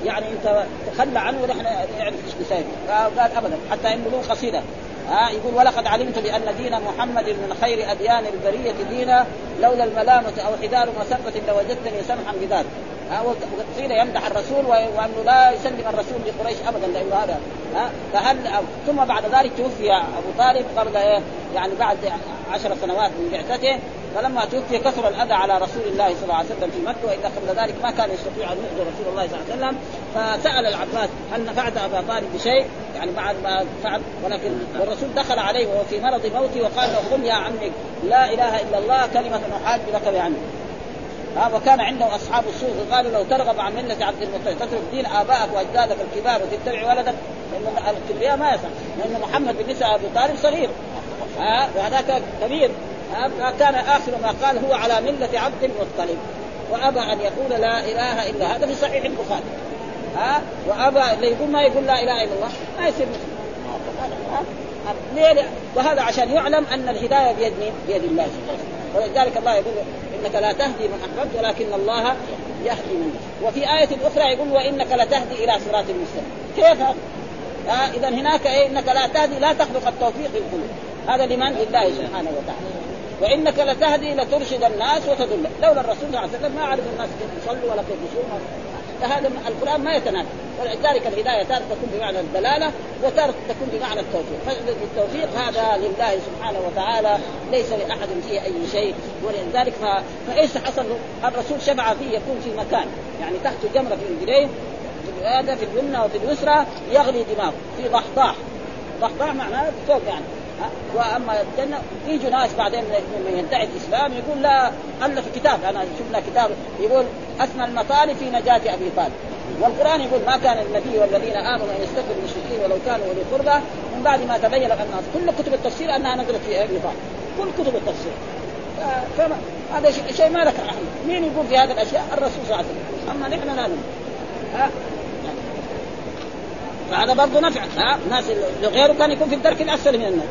يعني أنت تخلى عنه ونحن نعرف إيش نسوي فقال ابدا حتى ينبذون قصيدة. ها يقول ولقد علمت بأن دين محمد من خير أديان البرية دينا لولا الملامة أو حذار مسبه لوجدتني سمحا بذلك. وقيل يمدح الرسول وانه لا يسلم الرسول لقريش ابدا لأنه هذا ها فهل ثم بعد ذلك توفي أبو طالب قبل يعني بعد عشر سنوات من بعثته. فلما توفي كثر الأذى على رسول الله صلى الله عليه وسلم في مكة واذا قبل ذلك ما كان يستطيع أن يؤذي رسول الله صلى الله عليه وسلم. فسأل العباس هل نفعت أبا طالب بشيء؟ يعني بعد ما فعل ولكن والرسول دخل عليه وهو في مرض موته وقال له قل يا عمي لا إله إلا الله كلمة احاج لك بعني ها وكان عنده أصحاب السوء قالوا لو ترغب عن ملة عبد المطلب تترك دين آبائك وأجدادك الكبار وتتبع ولدك لأن الكبرياء ما يصح لأن محمد بالنسبة ابو طالب صغير. ها وهذاك كبير. كان آخر ما قال هو على ملة عبد المطلب وأبى أن يقول لا إله إلا هذا في صحيح البخاري. ها؟ وأبى اللي يقول ما يقول لا إله إلا الله. ما يصير مسلم. ليه؟ وهذا عشان يعلم أن الهداية بيد مين؟ بيد الله سبحانه ولذلك الله يقول إنك لا تهدي من أحببت ولكن الله يهدي من وفي آية أخرى يقول وإنك لتهدي إلى صراط المستقيم كيف؟ هذا؟ آه إذا هناك إيه؟ إنك لا تهدي لا تخلق التوفيق للقلوب هذا لمن؟ لله سبحانه وتعالى. وإنك لتهدي لترشد الناس وتدل. لولا الرسول صلى الله عليه وسلم ما عرف الناس كيف يصلوا ولا كيف يصوموا. فهذا القرآن ما يتناسب ولذلك الهداية تارة تكون بمعنى الدلالة وتارة تكون بمعنى التوفيق. فالتوفيق هذا لله سبحانه وتعالى ليس لأحد فيه أي شيء. ولذلك ف... فإيش حصل؟ الرسول شفع فيه يكون في مكان. يعني تحت جمرة في رجليه هذا في اليمنى وفي اليسرى يغلي دماغه. في ضحضاح. ضحضاح معناه فوق يعني. وأما الجنة يجوا ناس بعدين لما ينتهي الإسلام يقول لا الف كتاب. أنا شفنا كتاب يقول اسمى المطالب في نجاة أبي طالب. والقرآن يقول ما كان النبي والذين آمنوا أن يستغفروا المشركين ولو كانوا أولي قربى. من بعد ما تبين ان كل كتب التفسير أنها نزلت في أبي طالب. كل كتب التفسير. هذا شيء ما احد مين يقول في هذه الأشياء؟ الرسول صلى الله عليه وسلم. أما نحن لا نؤمن فهذا برضه نفع. ها؟ ناس غيره كان يكون في الدرك الأسفل من النار.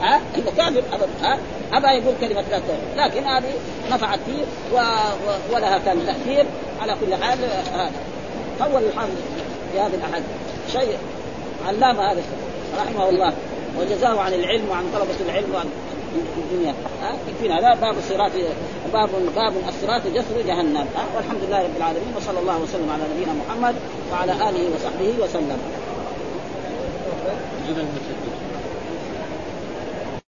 ها؟ إنه كافر أبدا ها؟ ابى يقول كلمة لا لكن هذه نفعت فيه و... و... ولها كان تأثير على كل حال هذا. اول في هذه الاحاديث شيء علامة هذا رحمه الله. وجزاه عن العلم وعن طلبة العلم وعن الدنيا ها؟ يكفينا هذا باب الصراط باب باب الصراط جسر جهنم ها؟ والحمد لله رب العالمين وصلى الله وسلم على نبينا محمد وعلى آله وصحبه وسلم.